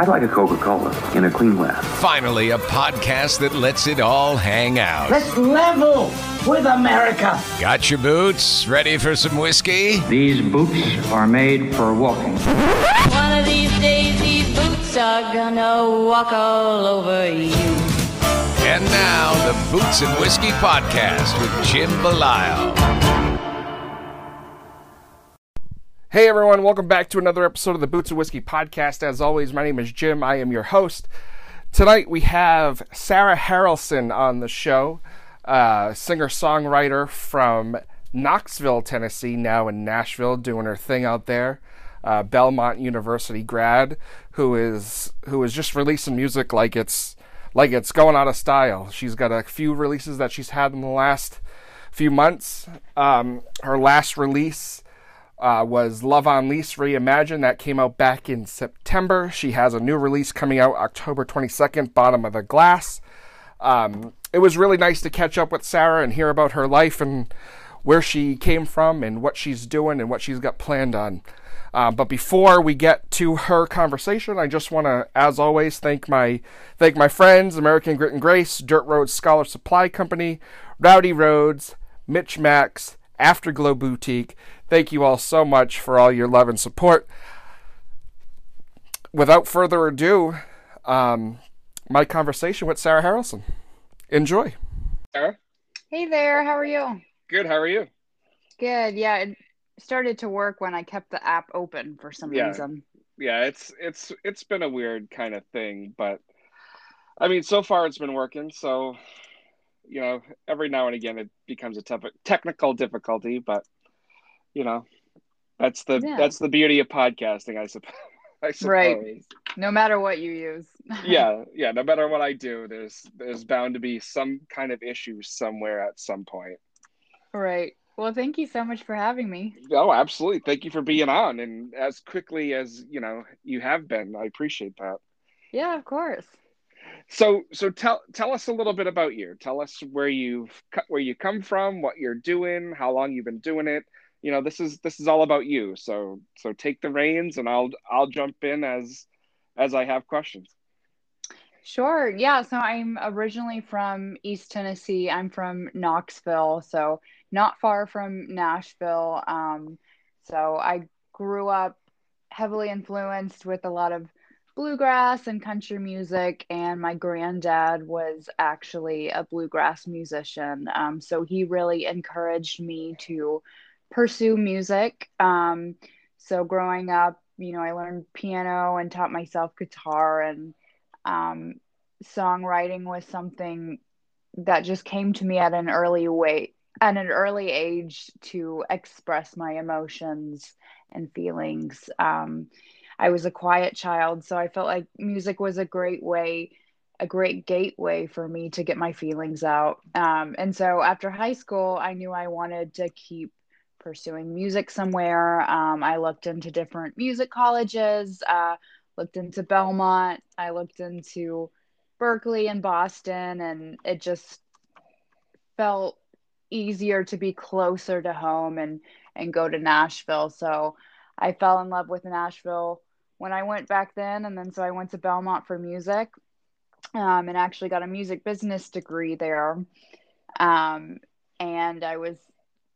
I'd like a Coca-Cola in a clean glass. Finally, a podcast that lets it all hang out. Let's level with America. Got your boots? Ready for some whiskey? These boots are made for walking. One of these days, these boots are gonna walk all over you. And now, the Boots and Whiskey Podcast with Jim Belisle. Hey everyone, welcome back to another episode of the Boots and Whiskey podcast. As always, my name is Jim. I am your host. Tonight we have Sarah Harrelson on the show, uh, singer songwriter from Knoxville, Tennessee, now in Nashville, doing her thing out there. Uh, Belmont University grad who is who is just releasing music like it's like it's going out of style. She's got a few releases that she's had in the last few months. Um, her last release uh, was Love on Lease Reimagined. That came out back in September. She has a new release coming out October 22nd, Bottom of the Glass. Um, it was really nice to catch up with Sarah and hear about her life and where she came from and what she's doing and what she's got planned on. Uh, but before we get to her conversation, I just want to, as always, thank my thank my friends, American Grit and Grace, Dirt Road Scholar Supply Company, Rowdy Roads, Mitch Max, Afterglow Boutique. Thank you all so much for all your love and support. Without further ado, um, my conversation with Sarah Harrelson. Enjoy. Sarah? Hey there, how are you? Good, how are you? Good, yeah. It started to work when I kept the app open for some Yeah. reason. Yeah, it's it's it's been a weird kind of thing, but I mean, so far it's been working. So, you know, every now and again it becomes a tep- technical difficulty, but you know, that's the Yeah. that's the beauty of podcasting, I suppose. I suppose. Right. No matter what you use. yeah, yeah. No matter what I do, there's there's bound to be some kind of issue somewhere at some point. right. Well, thank you so much for having me. Oh, absolutely. Thank you for being on and as quickly as, you know, you have been. I appreciate that. Yeah, of course. So, so tell tell us a little bit about you. Tell us where you've where you come from, what you're doing, how long you've been doing it. You know, this is this is all about you. So, so take the reins, and I'll I'll jump in as as I have questions. Sure. Yeah. So I'm originally from East Tennessee. I'm from Knoxville, so not far from Nashville. Um, so I grew up heavily influenced with a lot of bluegrass and country music, and my granddad was actually a bluegrass musician. Um, so he really encouraged me to pursue music. Um, so growing up, you know, I learned piano and taught myself guitar and um, songwriting was something that just came to me at an early way at an early age to express my emotions and feelings um, i was a quiet child so i felt like music was a great way a great gateway for me to get my feelings out um, and so after high school i knew i wanted to keep pursuing music somewhere um, i looked into different music colleges uh, looked into Belmont, I looked into Berklee and Boston, and it just felt easier to be closer to home and and go to Nashville. So I fell in love with Nashville when I went back then, and then so I went to Belmont for music, um, and actually got a music business degree there. Um, and I was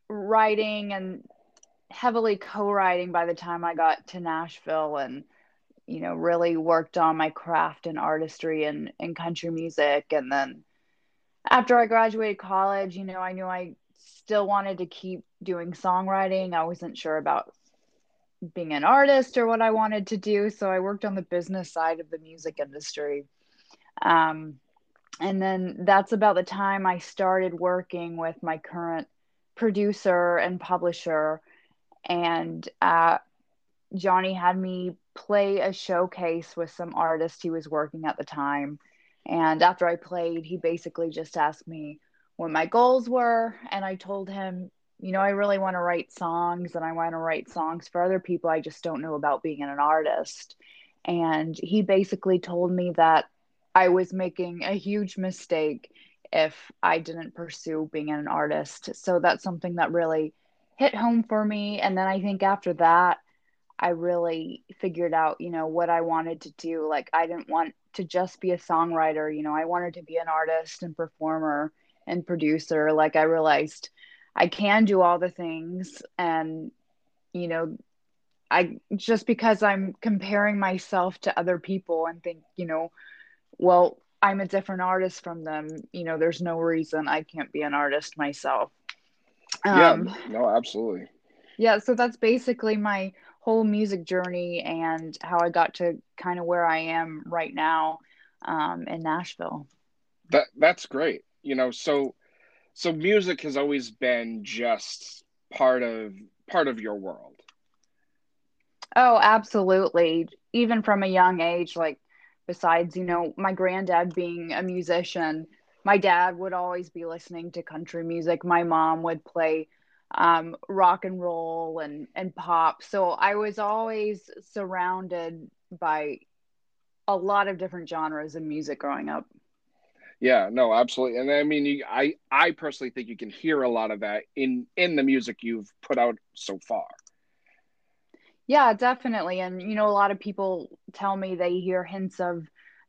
writing and heavily co-writing by the time I got to Nashville, and you know really worked on my craft and artistry and and country music, and then after I graduated college, you know, I knew I still wanted to keep doing songwriting. I wasn't sure about being an artist or what I wanted to do. So I worked on the business side of the music industry. Um, and then that's about the time I started working with my current producer and publisher. And uh, Johnny had me play a showcase with some artist he was working at the time. And after I played, he basically just asked me what my goals were. And I told him, you know, I really want to write songs and I want to write songs for other people. I just don't know about being an artist. And he basically told me that I was making a huge mistake if I didn't pursue being an artist. So that's something that really hit home for me. And then I think after that, I really figured out, you know, what I wanted to do. Like, I didn't want to just be a songwriter, you know, I wanted to be an artist and performer and producer. Like, I realized I can do all the things and you know I just because I'm comparing myself to other people and think, you know, well, I'm a different artist from them, you know, there's no reason I can't be an artist myself. Um, yeah, no, absolutely. Yeah, so that's basically my whole music journey and how I got to kind of where I am right now um, in Nashville. That that's great. You know, so so music has always been just part of part of your world oh absolutely even from a young age like besides you know my granddad being a musician my dad would always be listening to country music my mom would play um, rock and roll and and pop so i was always surrounded by a lot of different genres of music growing up yeah, no, absolutely. And I mean, you, I I personally think you can hear a lot of that in in the music you've put out so far. Yeah, definitely. And you know, a lot of people tell me they hear hints of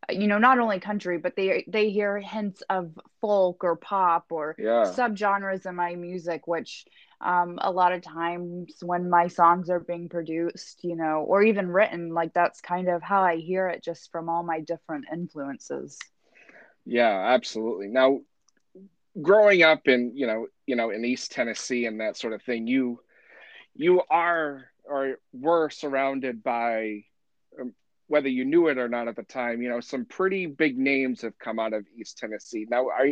you know, not only country, but they they hear hints of folk or pop or yeah. subgenres in my music, which um, a lot of times when my songs are being produced, you know, or even written, like that's kind of how I hear it just from all my different influences. Yeah, absolutely. Now, growing up in you know you know in East Tennessee and that sort of thing, you you are or were surrounded by um, whether you knew it or not at the time. You know, some pretty big names have come out of East Tennessee. Now, are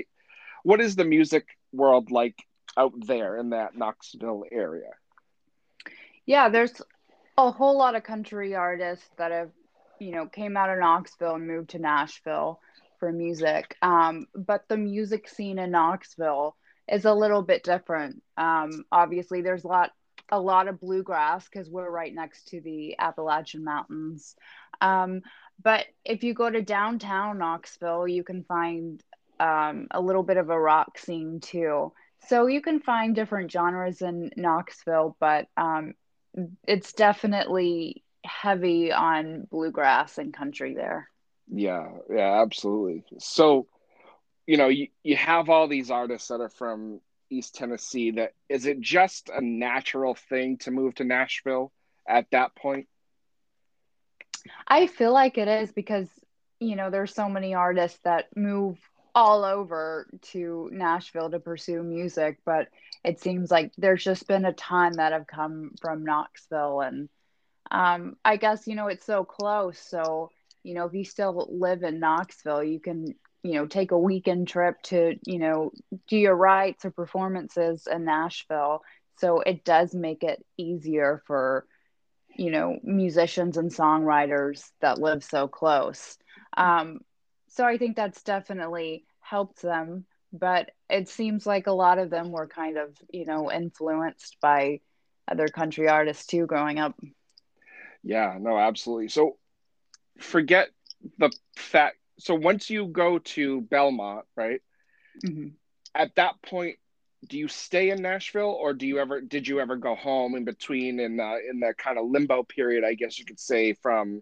what is the music world like out there in that Knoxville area? Yeah, there's a whole lot of country artists that have, you know, came out of Knoxville and moved to Nashville for music. Um, but the music scene in Knoxville is a little bit different. Um, obviously, there's a lot a lot of bluegrass because we're right next to the Appalachian Mountains. Um, but if you go to downtown Knoxville, you can find um, a little bit of a rock scene too. So you can find different genres in Knoxville, but um, it's definitely heavy on bluegrass and country there. Yeah, yeah, absolutely. So, you know, you, you have all these artists that are from East Tennessee. That is it just a natural thing to move to Nashville at that point? I feel like it is because, you know, there's so many artists that move all over to Nashville to pursue music, but it seems like there's just been a ton that have come from Knoxville and um, I guess you know it's so close, so you know, if you still live in Knoxville, you can, you know, take a weekend trip to, you know, do your writes or performances in Nashville. So it does make it easier for, you know, musicians and songwriters that live so close. Um, so I think that's definitely helped them. But it seems like a lot of them were kind of, you know, influenced by other country artists too growing up. Yeah, no, absolutely. So forget the fact. So once you go to Belmont, right? Mm-hmm. At that point, do you stay in Nashville, or do you ever did you ever go home in between in uh, in that kind of limbo period? I guess you could say from,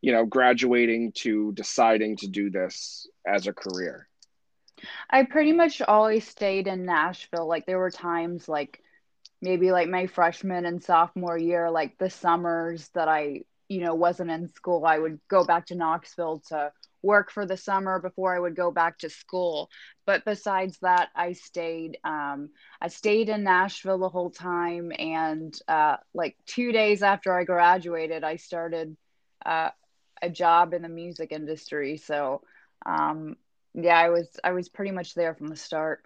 you know, graduating to deciding to do this as a career. I pretty much always stayed in Nashville. Like there were times like maybe like my freshman and sophomore year, like the summers that I, you know, wasn't in school, I would go back to Knoxville to work for the summer before I would go back to school. But besides that, I stayed. Um, I stayed in Nashville the whole time, and uh, like two days after I graduated, I started uh, a job in the music industry. So, um, yeah, I was I was pretty much there from the start.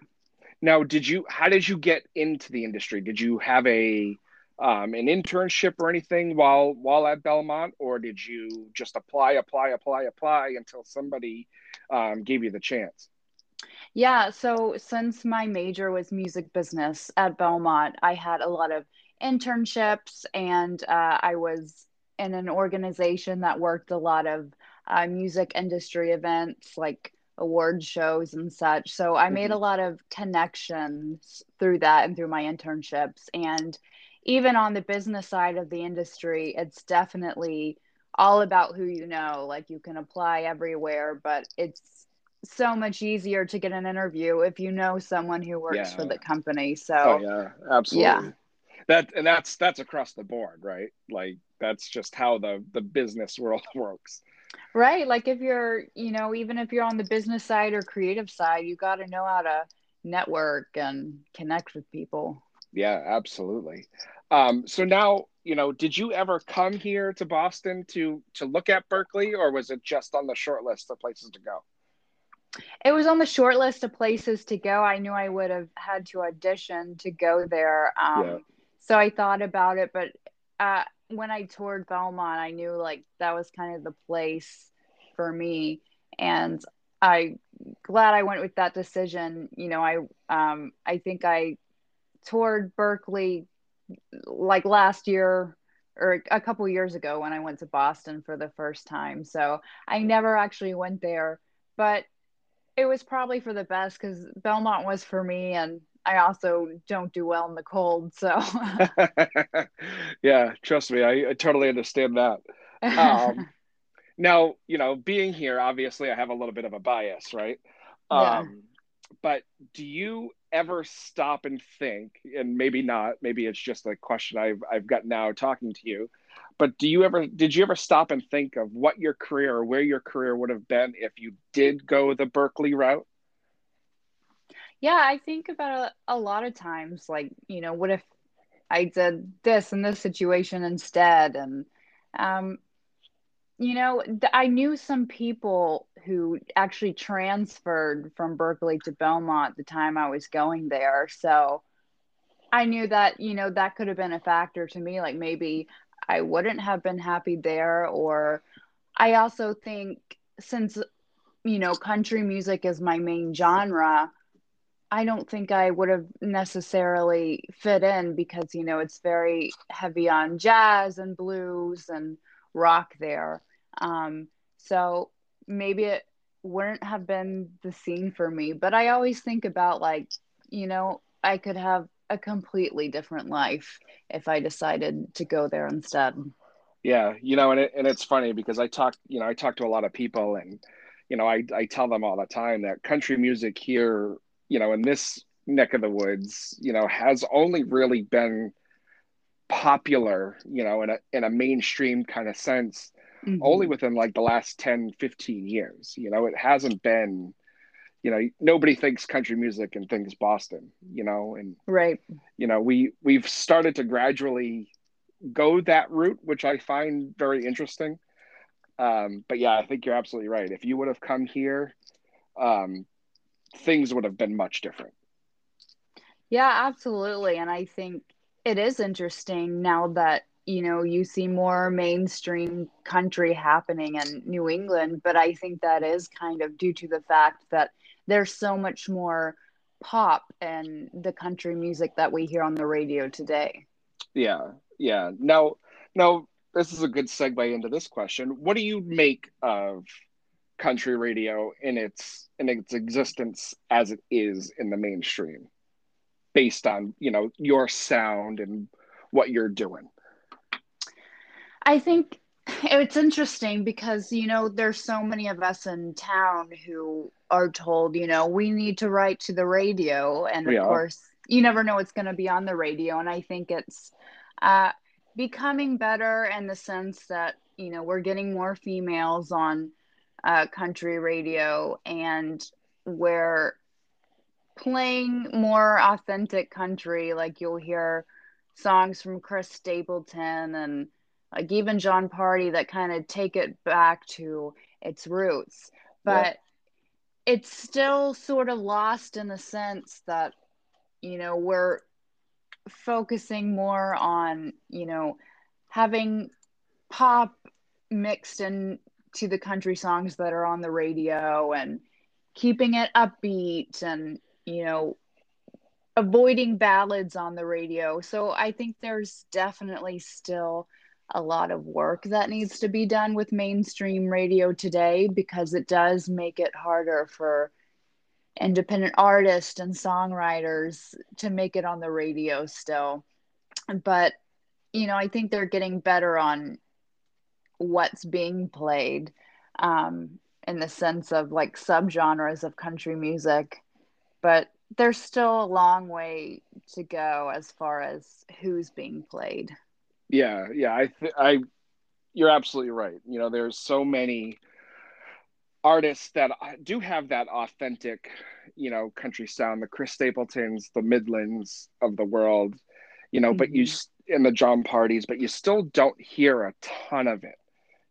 Now, did you? How did you get into the industry? Did you have a um, an internship or anything while while at Belmont, or did you just apply, apply, apply, apply until somebody um, gave you the chance? Yeah, so since my major was music business at Belmont, I had a lot of internships, and uh, I was in an organization that worked a lot of uh, music industry events, like award shows and such. So I made a mm-hmm. lot of connections through that and through my internships. And even on the business side of the industry, it's definitely all about who you know. Like you can apply everywhere, but it's so much easier to get an interview if you know someone who works yeah. for the company. So oh, yeah, absolutely. Yeah. That and that's that's across the board, right? Like that's just how the the business world works. Right. Like if you're, you know, even if you're on the business side or creative side, you got to know how to network and connect with people. Yeah, absolutely. Um, so now, you know, did you ever come here to Boston to to look at Berklee, or was it just on the short list of places to go? It was on the short list of places to go. I knew I would have had to audition to go there. Um, yeah. So I thought about it, but uh, when I toured Belmont, I knew like that was kind of the place for me, and I glad I went with that decision. You know, I um I think I toured Berklee like last year or a couple years ago when I went to Boston for the first time. So I never actually went there, but it was probably for the best because Belmont was for me and I also don't do well in the cold. So, yeah, trust me, I, I totally understand that. Um, now, you know, being here, obviously, I have a little bit of a bias, right? Yeah. Um, but do you ever stop and think, and maybe not, maybe it's just a question I've I've got now talking to you, but do you ever did you ever stop and think of what your career or where your career would have been if you did go the Berklee route? Yeah, I think about a, a lot of times, like, you know, what if I did this in this situation instead? And, um, you know, I knew some people who actually transferred from Berklee to Belmont the time I was going there. So I knew that, you know, that could have been a factor to me. Like maybe I wouldn't have been happy there. Or I also think since, you know, country music is my main genre, I don't think I would have necessarily fit in because, you know, it's very heavy on jazz and blues and rock there. Um, so maybe it wouldn't have been the scene for me. But I always think about, like, you know, I could have a completely different life if I decided to go there instead. Yeah, you know, and it, and it's funny because I talk, you know, I talk to a lot of people and, you know, I, I tell them all the time that country music here you know, in this neck of the woods, you know, has only really been popular, you know, in a in a mainstream kind of sense, mm-hmm. only within like the last 10, 15 years. You know, it hasn't been, you know, nobody thinks country music and thinks Boston, you know, and right. You know, we we've started to gradually go that route, which I find very interesting. Um, but yeah, I think you're absolutely right. If you would have come here, um, things would have been much different. Yeah, absolutely. And I think it is interesting now that, you know, you see more mainstream country happening in New England, but I think that is kind of due to the fact that there's so much more pop and the country music that we hear on the radio today. Yeah. Yeah. Now, now this is a good segue into this question. What do you make of country radio in its in its existence as it is in the mainstream, based on you know your sound and what you're doing? I think it's interesting because you know there's so many of us in town who are told you know we need to write to the radio. And of Yeah. course you never know what's going to be on the radio. And i think it's uh, becoming better in the sense that you know we're getting more females on uh, country radio and we're playing more authentic country. Like you'll hear songs from chris stapleton and like even Jon Pardi that kind of take it back to its roots. But it's still sort of lost in the sense that, you know, we're focusing more on, you know, having pop mixed in to the country songs that are on the radio and keeping it upbeat and, you know, avoiding ballads on the radio. So I think there's definitely still a lot of work that needs to be done with mainstream radio today because it does make it harder for independent artists and songwriters to make it on the radio still. But, you know, I think they're getting better on what's being played um, in the sense of like subgenres of country music. But there's still a long way to go as far as who's being played. Yeah, yeah, I th- I you're absolutely right. You know, there's so many artists that do have that authentic, you know, country sound, the Chris Stapletons, the Midlands of the world, you know, but you in the Jon Pardis, but you still don't hear a ton of it.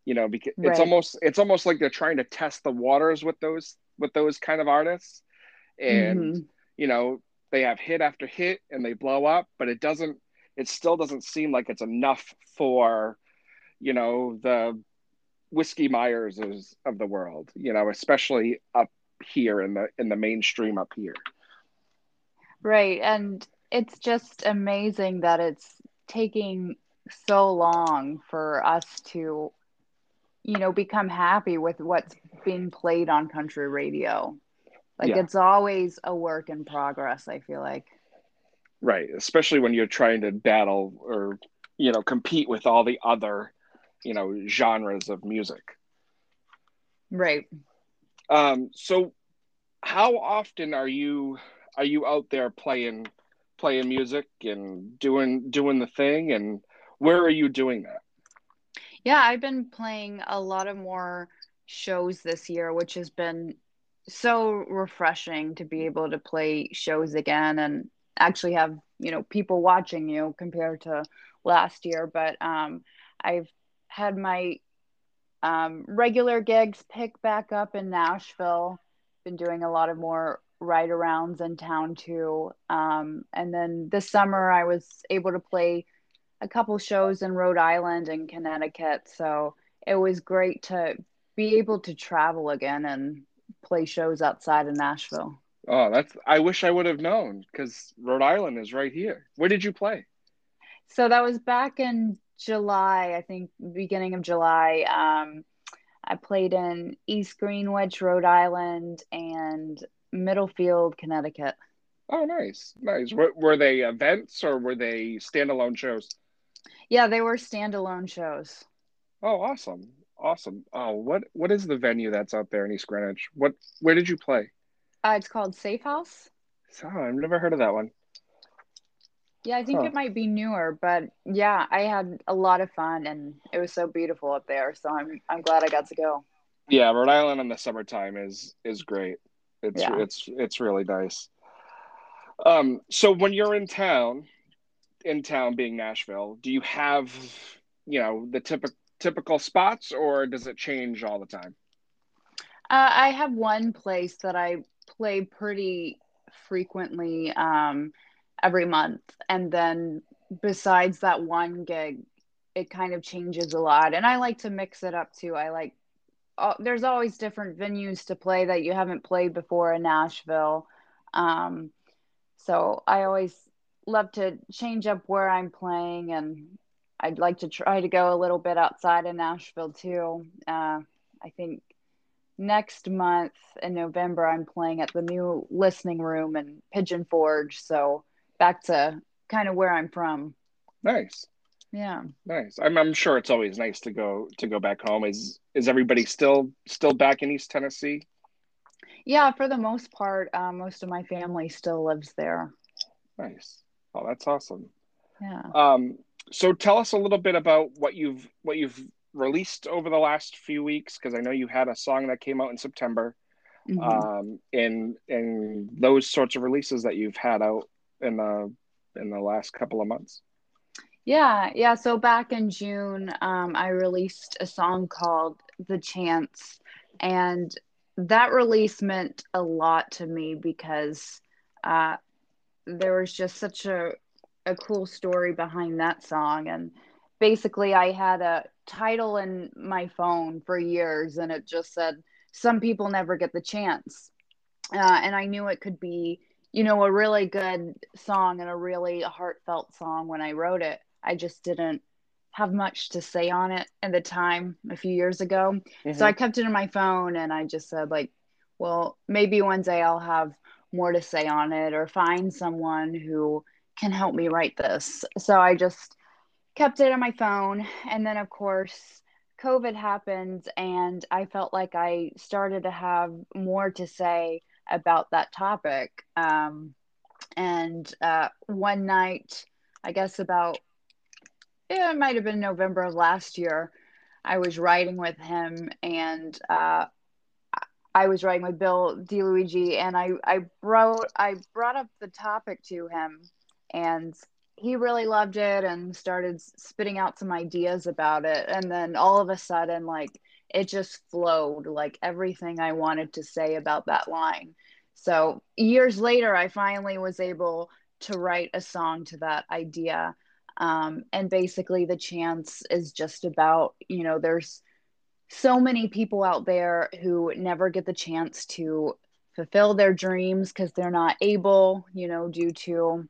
You know, because it's almost it's almost like they're trying to test the waters with those with those kind of artists. And Mhm. you know, they have hit after hit and they blow up, but it doesn't it still doesn't seem like it's enough for you know the whiskey myers of the world you know especially up here in the in the mainstream up here Right. And it's just amazing that it's taking so long for us to, you know, become happy with what's being played on country radio. Like Yeah. it's always a work in progress, I feel like. Right especially when you're trying to battle or you know compete with all the other you know genres of music. Right. um so how often are you are you out there playing playing music and doing doing the thing? And where are you doing that? Yeah, I've been playing a lot of more shows this year, which has been so refreshing to be able to play shows again and actually have, you know, people watching you compared to last year. But um, I've had my um, regular gigs pick back up in Nashville. Been doing a lot of more writer rounds in town too. Um, and then this summer I was able to play a couple shows in Rhode Island and Connecticut. So it was great to be able to travel again and play shows outside of Nashville. Oh that's i wish i would have known because rhode island is right here where did you play So that was back in July, I think, beginning of July. Um, I played in East Greenwich, Rhode Island, and Middlefield, Connecticut. Oh, nice, nice. Were, were they events or were they standalone shows? Yeah, they were standalone shows. Oh, awesome, awesome. Oh, what what is the venue that's out there in East Greenwich? What where did you play? Uh, it's called Safe House. So I've never heard of that one. Yeah, I think Huh. it might be newer, but yeah, I had a lot of fun and it was so beautiful up there. So I'm I'm glad I got to go. Yeah, Rhode Island in the summertime is is great. It's Yeah. it's it's really nice. Um, so when you're in town, in town being Nashville, do you have you know the typical typical spots, or does it change all the time? Uh, I have one place that I play pretty frequently um, every month. And then besides that one gig, it kind of changes a lot. And I like to mix it up too. I like, uh, there's always different venues to play that you haven't played before in Nashville. Um, so I always love to change up where I'm playing and I'd like to try to go a little bit outside of Nashville too. Uh, I think next month in November, I'm playing at the new listening room in Pigeon Forge. So back to kind of where I'm from. Nice. Yeah. Nice. I'm, I'm sure it's always nice to go to go back home. Is is everybody still still back in East Tennessee? Yeah, for the most part, uh, most of my family still lives there. Nice. Oh, that's awesome. Yeah. Um, so tell us a little bit about what you've what you've released over the last few weeks because I know you had a song that came out in September, mm-hmm. um, and and those sorts of releases that you've had out in the in the last couple of months. Yeah, yeah. So back in June, um, I released a song called "The Chance," and that release meant a lot to me because uh, there was just such a a cool story behind that song and basically i had a title in my phone for years and it just said some people never get the chance uh, and i knew it could be you know a really good song and a really heartfelt song when i wrote it i just didn't have much to say on it at the time a few years ago mm-hmm. so i kept it in my phone and i just said like well maybe one day i'll have more to say on it or find someone who can help me write this. So I just kept it on my phone. And then, of course, COVID happened, and I felt like I started to have more to say about that topic. Um, and uh, one night, I guess about it might have been November of last year, I was writing with him, and uh, I was writing with Bill DiLuigi, and I I wrote I brought up the topic to him and he really loved it and started spitting out some ideas about it. And then all of a sudden like it just flowed like everything i wanted to say about that line. So years later i finally was able to write a song to that idea. Um, and basically the chance is just about you know there's so many people out there who never get the chance to fulfill their dreams because they're not able you know due to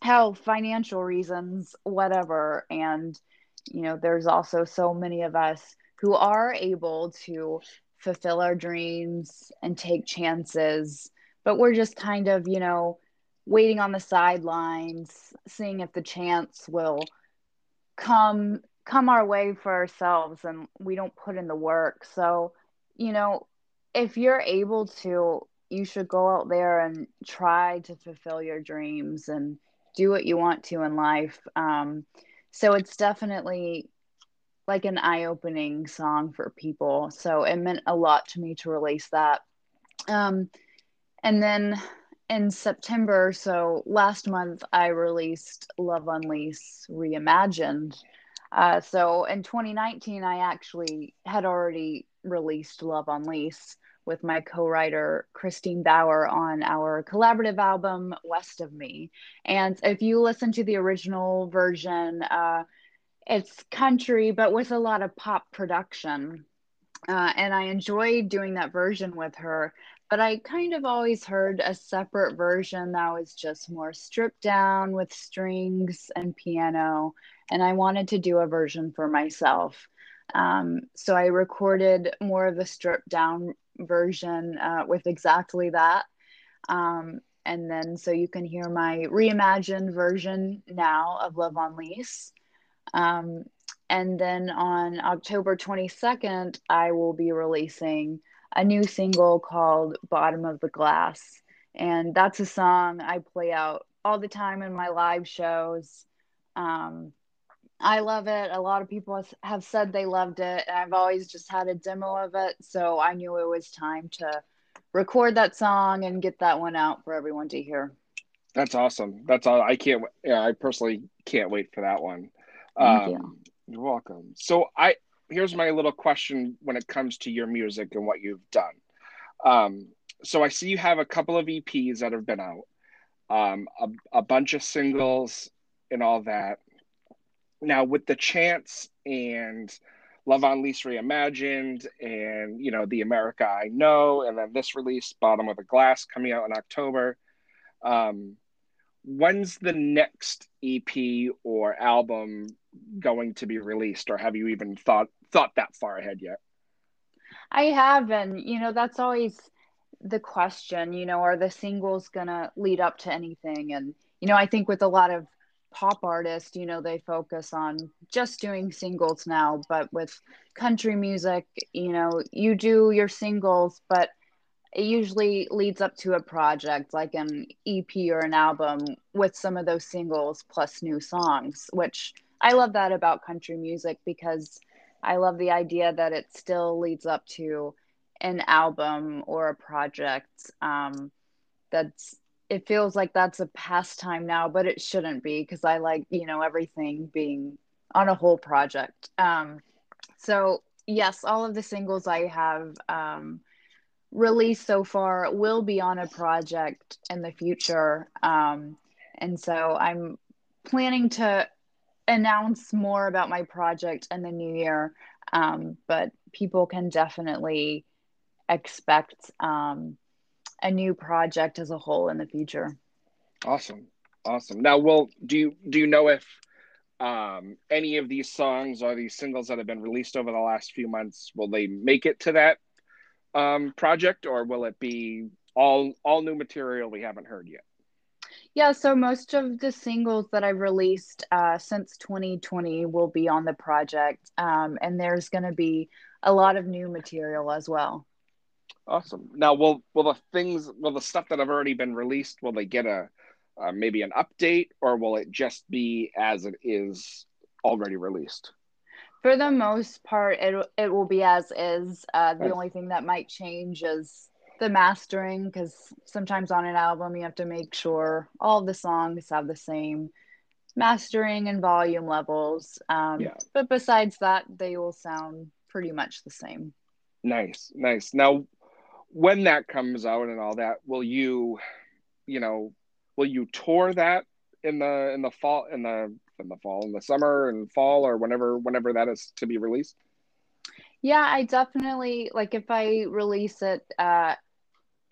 health, financial reasons, whatever. And, you know, there's also so many of us who are able to fulfill our dreams and take chances, but we're just kind of, you know, waiting on the sidelines, seeing if the chance will come come our way for ourselves and we don't put in the work. So, you know, if you're able to, you should go out there and try to fulfill your dreams and do what you want to in life. Um, so it's definitely like an eye opening song for people. So it meant a lot to me to release that. Um, and then in September, so last month, I released Love on Lease Reimagined. Uh, so in 2019, I actually had already released Love on Lease with my co-writer Christine Bauer on our collaborative album West of Me. And if you listen to the original version, uh, it's country but with a lot of pop production. Uh, and I enjoyed doing that version with her. But I kind of always heard a separate version that was just more stripped down with strings and piano. And I wanted to do a version for myself. Um, so I recorded more of a stripped down version uh, with exactly that. Um, and then so you can hear my reimagined version now of Love on Lease. Um, and then on October 22nd, I will be releasing a new single called Bottom of the Glass. And that's a song I play out all the time in my live shows. Um, I love it. A lot of people have said they loved it. And I've always just had a demo of it. So I knew it was time to record that song and get that one out for everyone to hear. That's awesome. That's all. I can't, yeah, I personally can't wait for that one. Um, you. You're welcome. So I, here's my little question when it comes to your music and what you've done. Um, so I see you have a couple of EPs that have been out, um, a, a bunch of singles and all that now with the chance and Love on Lease Reimagined and you know the America I Know and then this release Bottom of the Glass coming out in October. Um, when's the next EP or album going to be released, or have you even thought thought that far ahead yet? I have, and you know that's always the question. You know, are the singles gonna lead up to anything? And you know, I think with a lot of pop artists, you know, they focus on just doing singles now, but with country music, you know, you do your singles, but it usually leads up to a project like an EP or an album with some of those singles plus new songs, which I love that about country music because I love the idea that it still leads up to an album or a project. Um, that's it feels like that's a pastime now, but it shouldn't be because I like you know everything being on a whole project. Um, so yes, all of the singles I have um, released so far will be on a project in the future, um, and so I'm planning to announce more about my project in the new year. Um, but people can definitely expect um, a new project as a whole in the future. Awesome, awesome. Now, well, do you do you know if um, any of these songs or these singles that have been released over the last few months will they make it to that um, project, or will it be all all new material we haven't heard yet? Yeah, so most of the singles that I've released uh, since 2020 will be on the project, um, and there's going to be a lot of new material as well. Awesome. Now, will will the things, will the stuff that have already been released, will they get a uh, maybe an update, or will it just be as it is already released? For the most part, it it will be as is. Uh, the nice. only thing that might change is the mastering because sometimes on an album you have to make sure all the songs have the same mastering and volume levels. Um, yeah. But besides that, they will sound pretty much the same. Nice, nice. Now, when that comes out and all that, will you, you know, will you tour that in the in the fall in the in the fall in the summer and fall or whenever whenever that is to be released? Yeah, I definitely like if I release it uh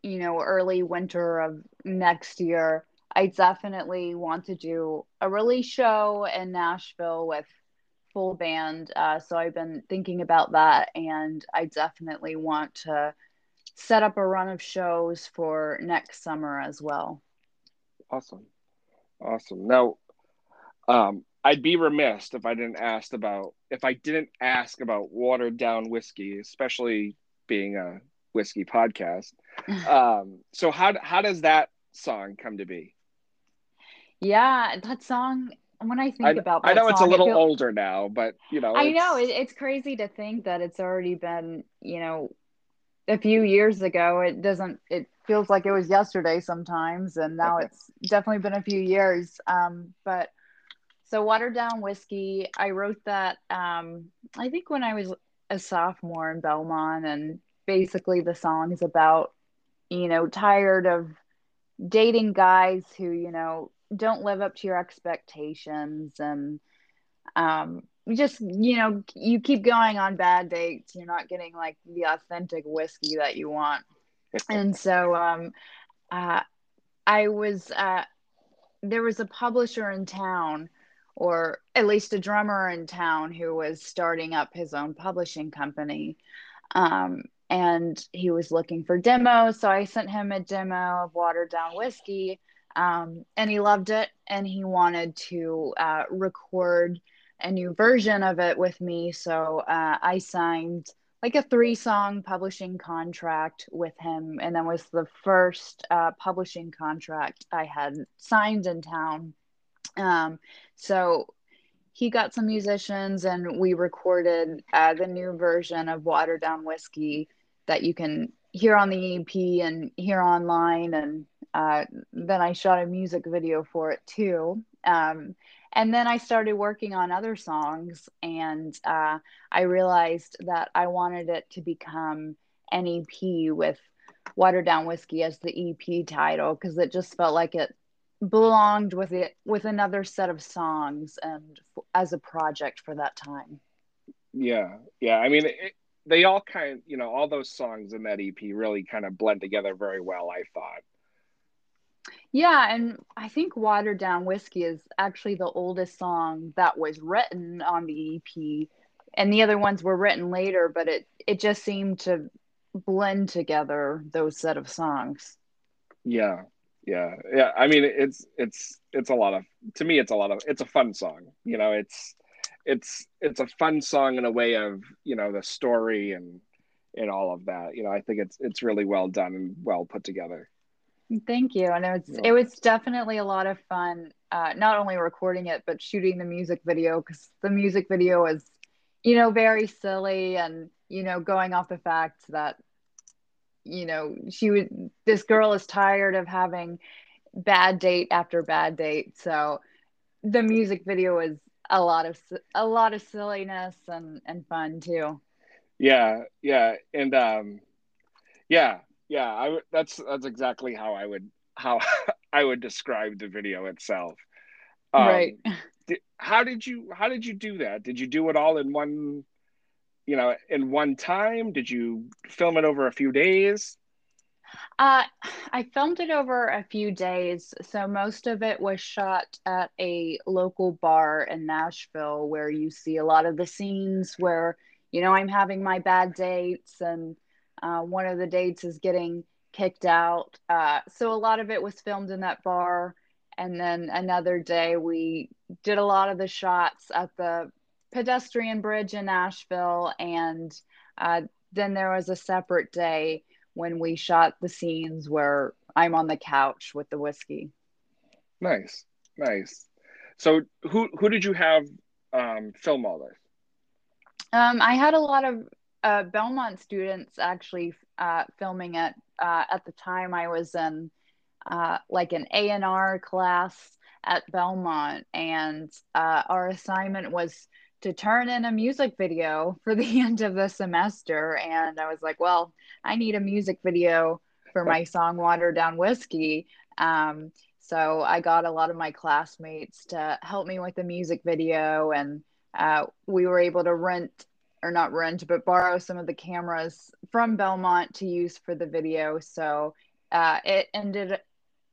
you know, early winter of next year, I definitely want to do a release show in Nashville with full band. Uh, so I've been thinking about that, and I definitely want to set up a run of shows for next summer as well. Awesome, awesome. Now, um, I'd be remiss if I didn't ask about if I didn't ask about watered down whiskey, especially being a whiskey podcast. um, so how how does that song come to be? Yeah, that song. When I think I, about, I know song, it's a little older now, but you know, I know it, it's crazy to think that it's already been, you know, a few years ago. It doesn't. It feels like it was yesterday sometimes, and now okay. it's definitely been a few years. Um, but so watered down whiskey. I wrote that. Um, I think when I was a sophomore in Belmont, and basically the song is about you know tired of dating guys who you know don't live up to your expectations and um just you know you keep going on bad dates. You're not getting like the authentic whiskey that you want. And so um uh i was uh there was a publisher in town or at least a drummer in town who was starting up his own publishing company. Um and he was looking for demos. So I sent him a demo of watered down whiskey, um, and he loved it, and he wanted to uh, record a new version of it with me. So uh, I signed like a three song publishing contract with him, and that was the first uh, publishing contract I had signed in town. Um, so he got some musicians and we recorded uh, the new version of watered down whiskey that you can hear on the EP and hear online. And uh, then I shot a music video for it too. Um, and then I started working on other songs, and uh, I realized that I wanted it to become an EP with Watered Down Whiskey as the EP title because it just felt like it belonged with it with another set of songs and as a project for that time. Yeah, yeah. I mean, it, they all kind of, you know, all those songs in that EP really kind of blend together very well, I thought. Yeah, and I think Watered Down Whiskey is actually the oldest song that was written on the EP. And the other ones were written later, but it it just seemed to blend together those set of songs. Yeah. Yeah. Yeah. I mean it's it's it's a lot of to me it's a lot of it's a fun song. You know, it's it's it's a fun song in a way of, you know, the story and and all of that. You know, I think it's it's really well done and well put together. Thank you. And it was it was definitely a lot of fun. Uh, not only recording it, but shooting the music video because the music video was, you know, very silly and you know going off the fact that, you know, she would this girl is tired of having bad date after bad date. So, the music video was a lot of a lot of silliness and and fun too. Yeah, yeah, and um, yeah, yeah i would that's that's exactly how i would how i would describe the video itself. Um, right. did, how did you how did you do that? Did you do it all in one you know in one time? Did you film it over a few days? Uh, I filmed it over a few days. So most of it was shot at a local bar in Nashville where you see a lot of the scenes where, you know, I'm having my bad dates and uh, one of the dates is getting kicked out. Uh, so a lot of it was filmed in that bar. And then another day we did a lot of the shots at the pedestrian bridge in Nashville. And uh, then there was a separate day when we shot the scenes where I'm on the couch with the whiskey. Nice, nice. So who who did you have um, film all this? Um, I had a lot of uh, Belmont students actually uh, filming it. Uh, at the time, I was in uh, like an A and R class at Belmont, and uh, our assignment was to turn in a music video for the end of the semester. And I was like, well, I need a music video for my song "Watered Down Whiskey." Um, so I got a lot of my classmates to help me with the music video, and uh, we were able to rent or not rent, but borrow some of the cameras from Belmont to use for the video. So uh, it ended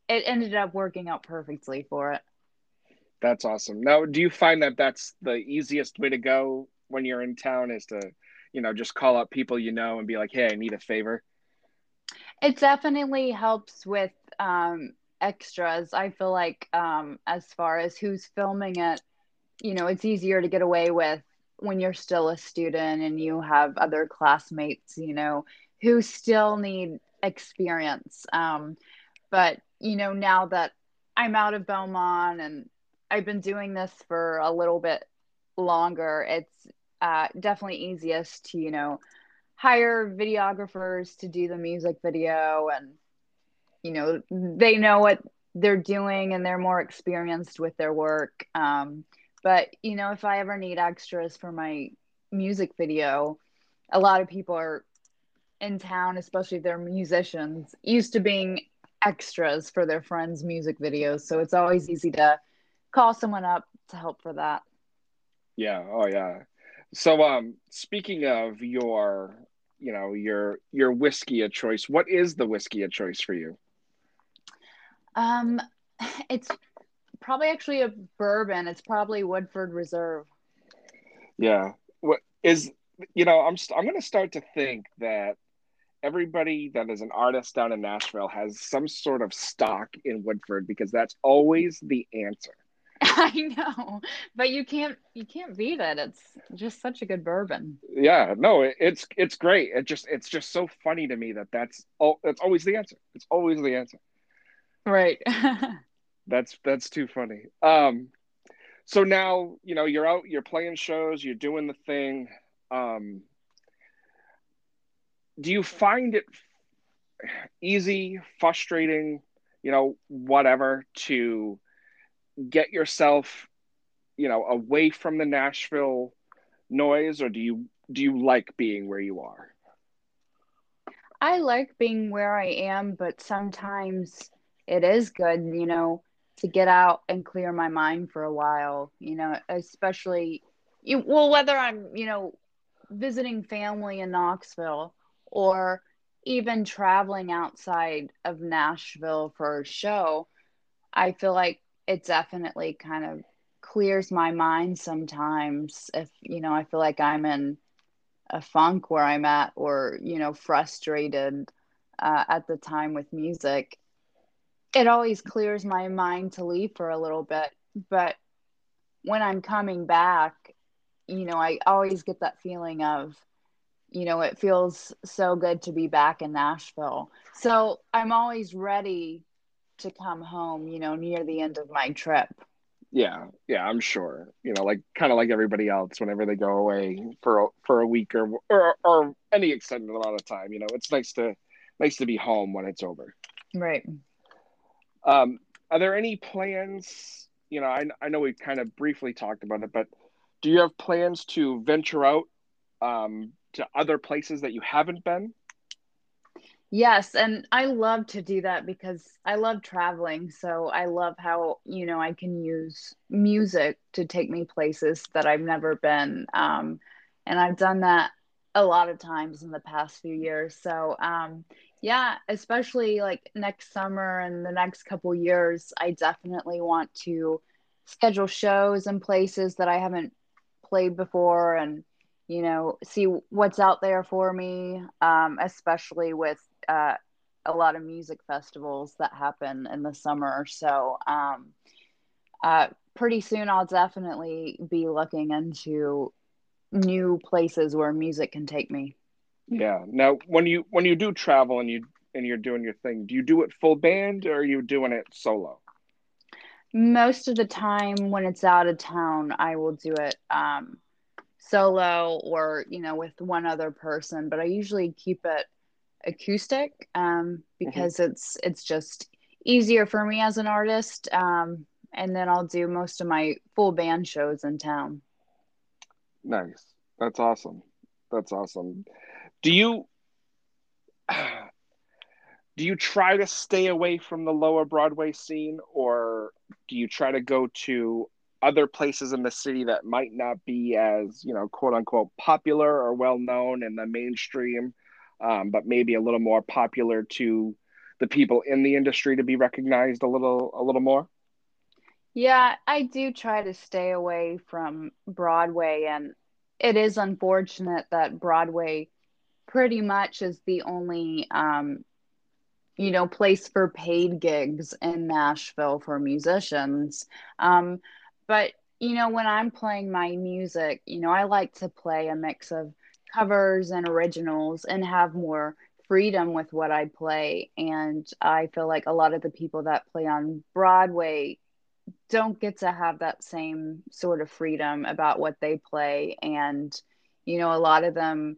it ended up working out perfectly for it. That's awesome. Now, do you find that that's the easiest way to go when you're in town is to, you know, just call up people you know and be like, "Hey, I need a favor." It definitely helps with um, extras. I feel like um, as far as who's filming it, you know, it's easier to get away with when you're still a student and you have other classmates, you know, who still need experience. Um, but, you know, now that I'm out of Belmont and I've been doing this for a little bit longer, it's uh, definitely easiest to, you know, hire videographers to do the music video and, you know, they know what they're doing and they're more experienced with their work. Um, but, you know, if I ever need extras for my music video, a lot of people are in town, especially if they're musicians, used to being extras for their friends' music videos. So it's always easy to call someone up to help for that. Yeah. Oh, yeah. So, um, speaking of your, you know, your your whiskey of choice, what is the whiskey of choice for you? Um, it's probably actually a bourbon. It's probably Woodford Reserve. Yeah. What is you know, I'm I'm going to start to think that everybody that is an artist down in Nashville has some sort of stock in Woodford because that's always the answer. I know, but you can't you can't beat it. It's just such a good bourbon. Yeah, no, it, it's it's great. It just it's just so funny to me that that's oh that's always the answer. It's always the answer. Right. That's that's too funny. Um, so now you know you're out, you're playing shows, you're doing the thing. Um, do you find it easy, frustrating, you know, whatever, to get yourself, you know, away from the Nashville noise, or do you do you like being where you are? I like being where I am, but sometimes it is good, you know, to get out and clear my mind for a while, you know, especially you well whether I'm, you know, visiting family in Knoxville or even traveling outside of Nashville for a show, I feel like it definitely kind of clears my mind sometimes if you know I feel like I'm in a funk where I'm at or you know frustrated uh, at the time with music. It always clears my mind to leave for a little bit, but when I'm coming back, you know, I always get that feeling of, you know, it feels so good to be back in Nashville. So I'm always ready to come home, you know, near the end of my trip. Yeah, yeah, I'm sure. You know, like kind of like everybody else, whenever they go away for a, for a week or, or or any extended amount of time, you know, it's nice to nice to be home when it's over. Right. Um, are there any plans? You know, I I know we kind of briefly talked about it, but do you have plans to venture out um, to other places that you haven't been? Yes, and I love to do that because I love traveling. So I love how, you know, I can use music to take me places that I've never been. Um, and I've done that a lot of times in the past few years. So, um, yeah, especially like next summer and the next couple years, I definitely want to schedule shows and places that I haven't played before and you know see what's out there for me um, especially with uh, a lot of music festivals that happen in the summer. So, um, uh, pretty soon I'll definitely be looking into new places where music can take me. Yeah. Now, when you when you do travel and you and you're doing your thing, do you do it full band or are you doing it solo? Most of the time, when it's out of town, I will do it um, solo or you know with one other person. But I usually keep it acoustic um, mm-hmm. because mm-hmm. it's it's just easier for me as an artist. Um, and then I'll do most of my full band shows in town. Nice. That's awesome. That's awesome. Do you do you try to stay away from the lower Broadway scene or do you try to go to other places in the city that might not be as, you know, quote unquote popular or well known in the mainstream um, but maybe a little more popular to the people in the industry to be recognized a little a little more? Yeah, I do try to stay away from Broadway and it is unfortunate that Broadway pretty much is the only um, you know place for paid gigs in Nashville for musicians. Um, but you know when I'm playing my music, you know I like to play a mix of covers and originals and have more freedom with what I play. And I feel like a lot of the people that play on Broadway don't get to have that same sort of freedom about what they play. And, you know, a lot of them,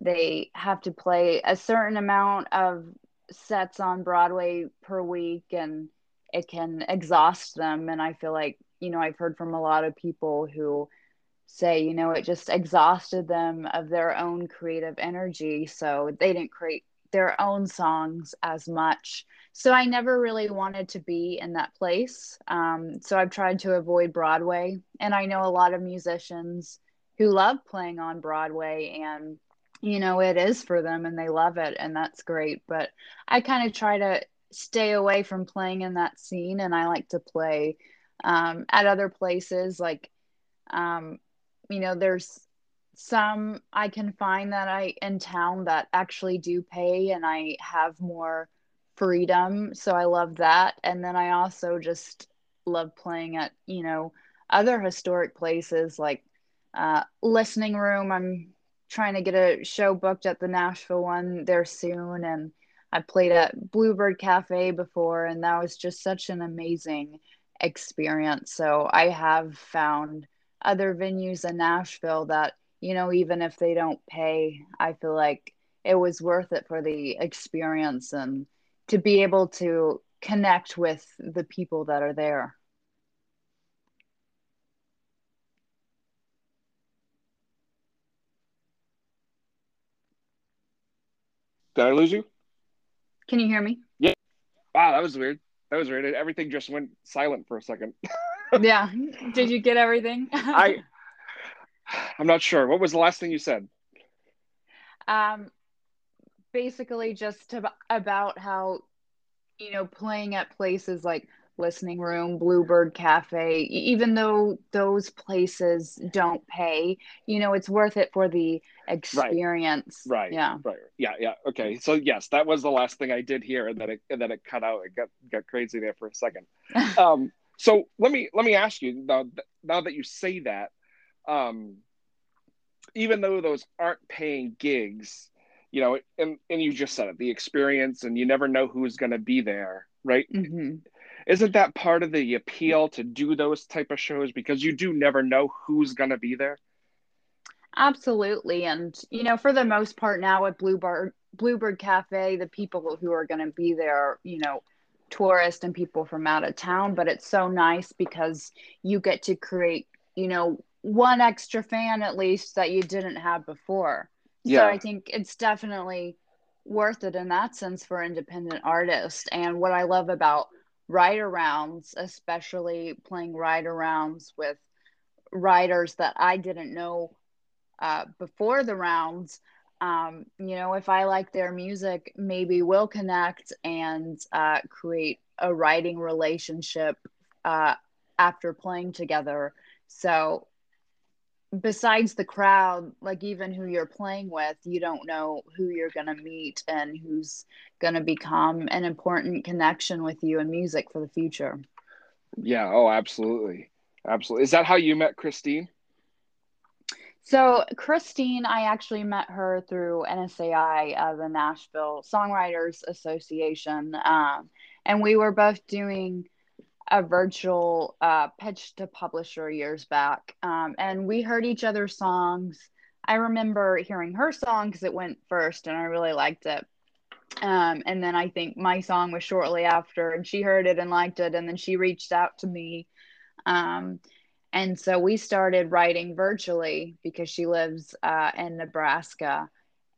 they have to play a certain amount of sets on Broadway per week and it can exhaust them. And I feel like, you know, I've heard from a lot of people who say, you know, it just exhausted them of their own creative energy. So they didn't create their own songs as much. So I never really wanted to be in that place. Um, so I've tried to avoid Broadway. And I know a lot of musicians who love playing on Broadway and you know it is for them and they love it and that's great but i kind of try to stay away from playing in that scene and i like to play um, at other places like um, you know there's some i can find that i in town that actually do pay and i have more freedom so i love that and then i also just love playing at you know other historic places like uh, listening room. I'm trying to get a show booked at the nashville one there soon and i played at bluebird cafe before and that was just such an amazing experience so i have found other venues in Nashville that, you know, even if they don't pay, I feel like it was worth it for the experience and to be able to connect with the people that are there. Did I lose you? Can you hear me? Yeah. Wow, that was weird. That was weird. Everything just went silent for a second. yeah. Did you get everything? I I'm not sure. What was the last thing you said? Um basically just about how you know playing at places like listening room, Bluebird Cafe, even though those places don't pay, you know, it's worth it for the experience. Right. Yeah. Right. Yeah. Yeah. Okay. So yes, that was the last thing I did here, and then it and then it cut out. It got got crazy there for a second. um. So let me let me ask you now. Now that you say that, um, even though those aren't paying gigs, you know, and and you just said it, the experience, and you never know who's going to be there, right? Mm-hmm isn't that part of the appeal to do those type of shows? Because you do never know who's going to be there. Absolutely. And you know for the most part now at bluebird bluebird cafe the people who are going to be there you know tourists and people from out of town. But it's so nice because you get to create you know one extra fan at least that you didn't have before. Yeah. so i think it's definitely worth it in that sense for independent artists. And what i love about writer rounds, especially playing writer rounds with writers that I didn't know uh, before the rounds. Um, you know, if I like their music, maybe we'll connect and uh, create a writing relationship uh, after playing together. So besides the crowd, like even who you're playing with, you don't know who you're going to meet and who's going to become an important connection with you in music for the future. Yeah. Oh, absolutely. Absolutely. Is that how you met Christine? So, Christine, I actually met her through NSAI, uh, the Nashville Songwriters Association. Um, and we were both doing a virtual uh, pitch to publisher years back, um, and we heard each other's songs. I remember hearing her song because it went first, and I really liked it. Um, and then I think my song was shortly after, and she heard it and liked it, and then she reached out to me. Um, and so we started writing virtually because she lives uh, in Nebraska.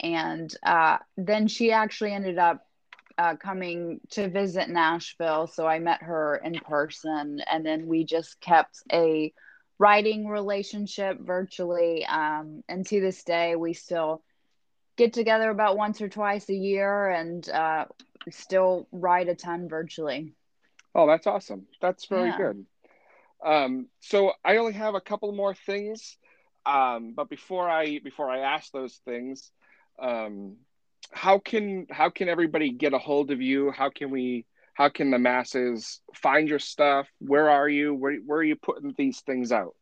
And uh, then she actually ended up uh, coming to visit Nashville. So I met her in person, and then we just kept a writing relationship virtually. Um, and to this day, we still get together about once or twice a year and uh, still write a ton virtually. Oh, that's awesome. That's very yeah. good. Um, so I only have a couple more things. Um, but before I before I ask those things, um, how can how can everybody get a hold of you? How can we how can the masses find your stuff? Where are you? Where where are you putting these things out?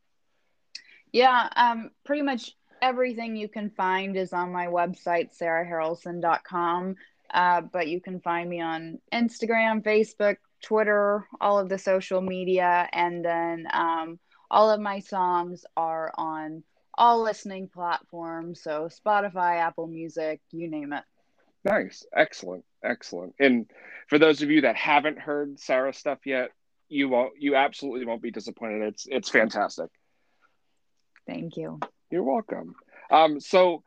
Yeah, um, pretty much everything you can find is on my website, sarahharrelson.com. Uh, but you can find me on Instagram, Facebook, Twitter, all of the social media, and then um, all of my songs are on all listening platforms. So Spotify, Apple Music, you name it. Nice. Excellent. Excellent. And for those of you that haven't heard Sarah's stuff yet, you won't you absolutely won't be disappointed. It's it's fantastic. Thank you. You're welcome. Um so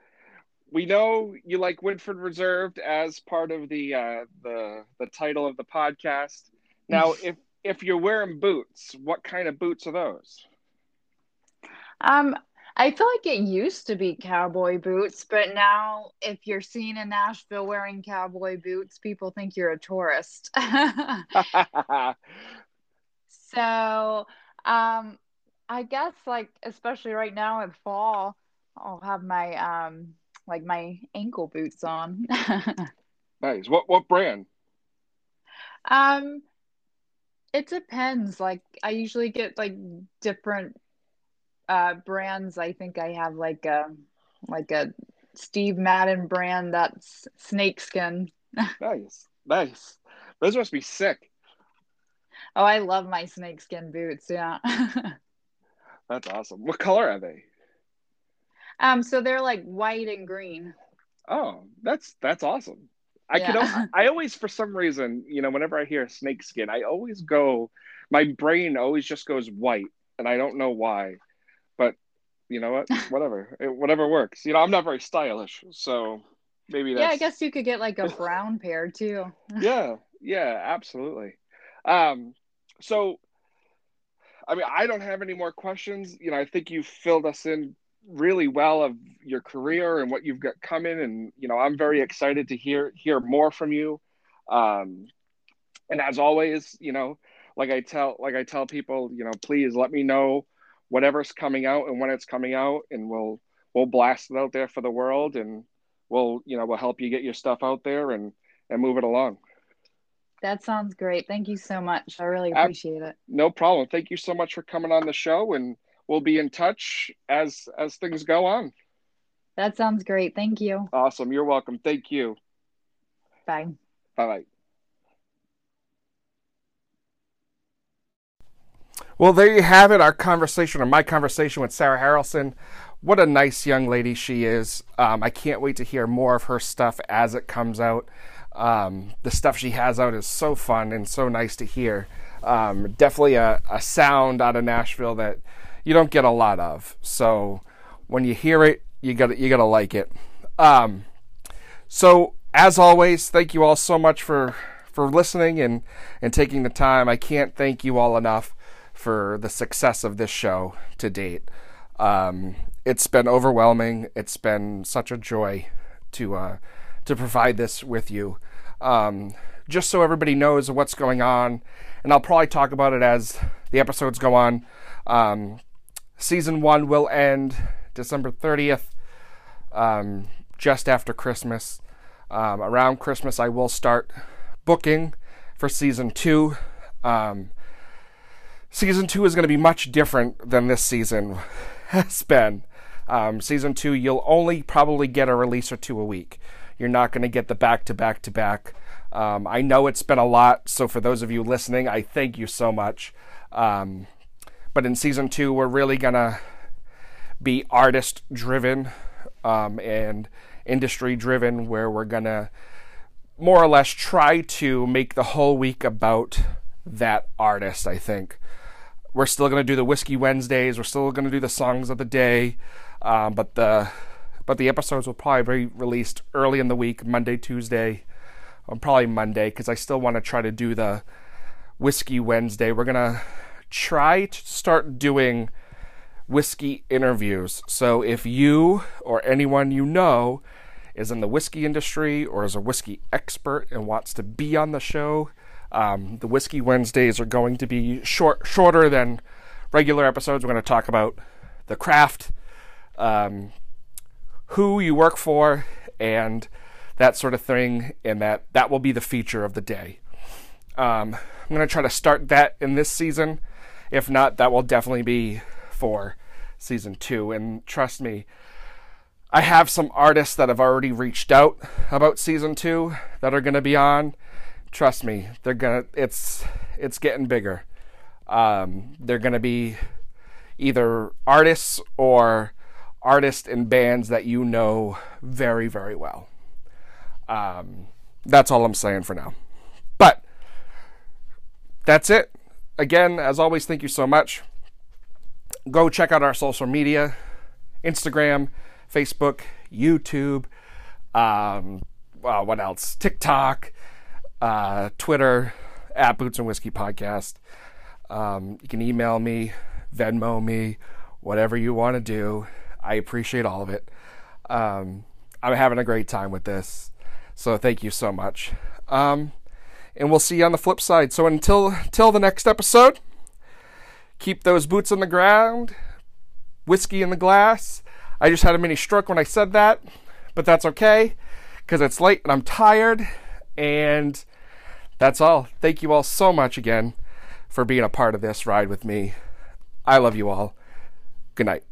we know you like Woodford Reserved as part of the uh the the title of the podcast. Now if if you're wearing boots, what kind of boots are those? Um I feel like it used to be cowboy boots, but now if you're seen in Nashville wearing cowboy boots, people think you're a tourist. so, um, I guess like especially right now in fall, I'll have my um like my ankle boots on. nice. What what brand? Um, it depends. Like I usually get like different uh, brands. I think I have like a like a Steve Madden brand that's snakeskin. nice, nice. Those must be sick. Oh, I love my snakeskin boots. Yeah. that's awesome. What color are they? Um, so they're like white and green. Oh, that's that's awesome. I yeah. can I always for some reason, you know, whenever I hear snakeskin, I always go my brain always just goes white and I don't know why but you know what? Whatever, it, whatever works. You know, I'm not very stylish, so maybe that's... yeah. I guess you could get like a brown pair too. yeah, yeah, absolutely. Um, so, I mean, I don't have any more questions. You know, I think you filled us in really well of your career and what you've got coming, and you know, I'm very excited to hear hear more from you. Um, and as always, you know, like I tell like I tell people, you know, please let me know whatever's coming out and when it's coming out, and we'll we'll blast it out there for the world, and we'll you know we'll help you get your stuff out there and and move it along. That sounds great. Thank you so much. I really appreciate it. No problem. Thank you so much for coming on the show, and we'll be in touch as as things go on. That sounds great. Thank you. Awesome. You're welcome. Thank you. Bye. Bye bye. Well, there you have it, our conversation, or my conversation with Sarah Harrelson. What a nice young lady she is. Um, I can't wait to hear more of her stuff as it comes out. Um, the stuff she has out is so fun and so nice to hear. Um, definitely a, a sound out of Nashville that you don't get a lot of. So when you hear it, you got you got to like it. Um, so as always, thank you all so much for for listening and and taking the time. I can't thank you all enough for the success of this show to date. Um, it's been overwhelming. It's been such a joy to uh, to provide this with you. Um, just so everybody knows what's going on, and I'll probably talk about it as the episodes go on. Um, season one will end December 30th, um, just after Christmas. Um, around Christmas, I will start booking for season two. Um, season two is going to be much different than this season has been. Um, season two, you'll only probably get a release or two a week. You're not going to get the back to back to back. Um, I know it's been a lot, so for those of you listening, I thank you so much. Um, but in season two, we're really going to be artist driven um, and industry driven, where we're going to more or less try to make the whole week about that artist, I think. We're still going to do the Whiskey Wednesdays, we're still going to do the songs of the day, um, but the but the episodes will probably be released early in the week, Monday, Tuesday, or probably Monday, because I still want to try to do the Whiskey Wednesday. We're gonna try to start doing whiskey interviews. So if you or anyone you know is in the whiskey industry or is a whiskey expert and wants to be on the show, um, the Whiskey Wednesdays are going to be short, shorter than regular episodes. We're going to talk about the craft, um, who you work for and that sort of thing, and that that will be the feature of the day. Um, I'm going to try to start that in this season. If not, that will definitely be for season two. And trust me, I have some artists that have already reached out about season two that are going to be on. Trust me, they're gonna. It's it's getting bigger. Um, they're to be either artists or artists and bands that you know very, very well. Um, that's all I'm saying for now. But that's it. Again, as always, thank you so much. Go check out our social media Instagram, Facebook, YouTube, um, well, what else? TikTok, uh, Twitter, at Boots and Whiskey Podcast. Um, you can email me, Venmo me, whatever you want to do. I appreciate all of it. Um, I'm having a great time with this. So thank you so much. Um, and we'll see you on the flip side. So until until the next episode, keep those boots on the ground, whiskey in the glass. I just had a mini stroke when I said that, but that's okay because it's late and I'm tired. And that's all. Thank you all so much again for being a part of this ride with me. I love you all. Good night.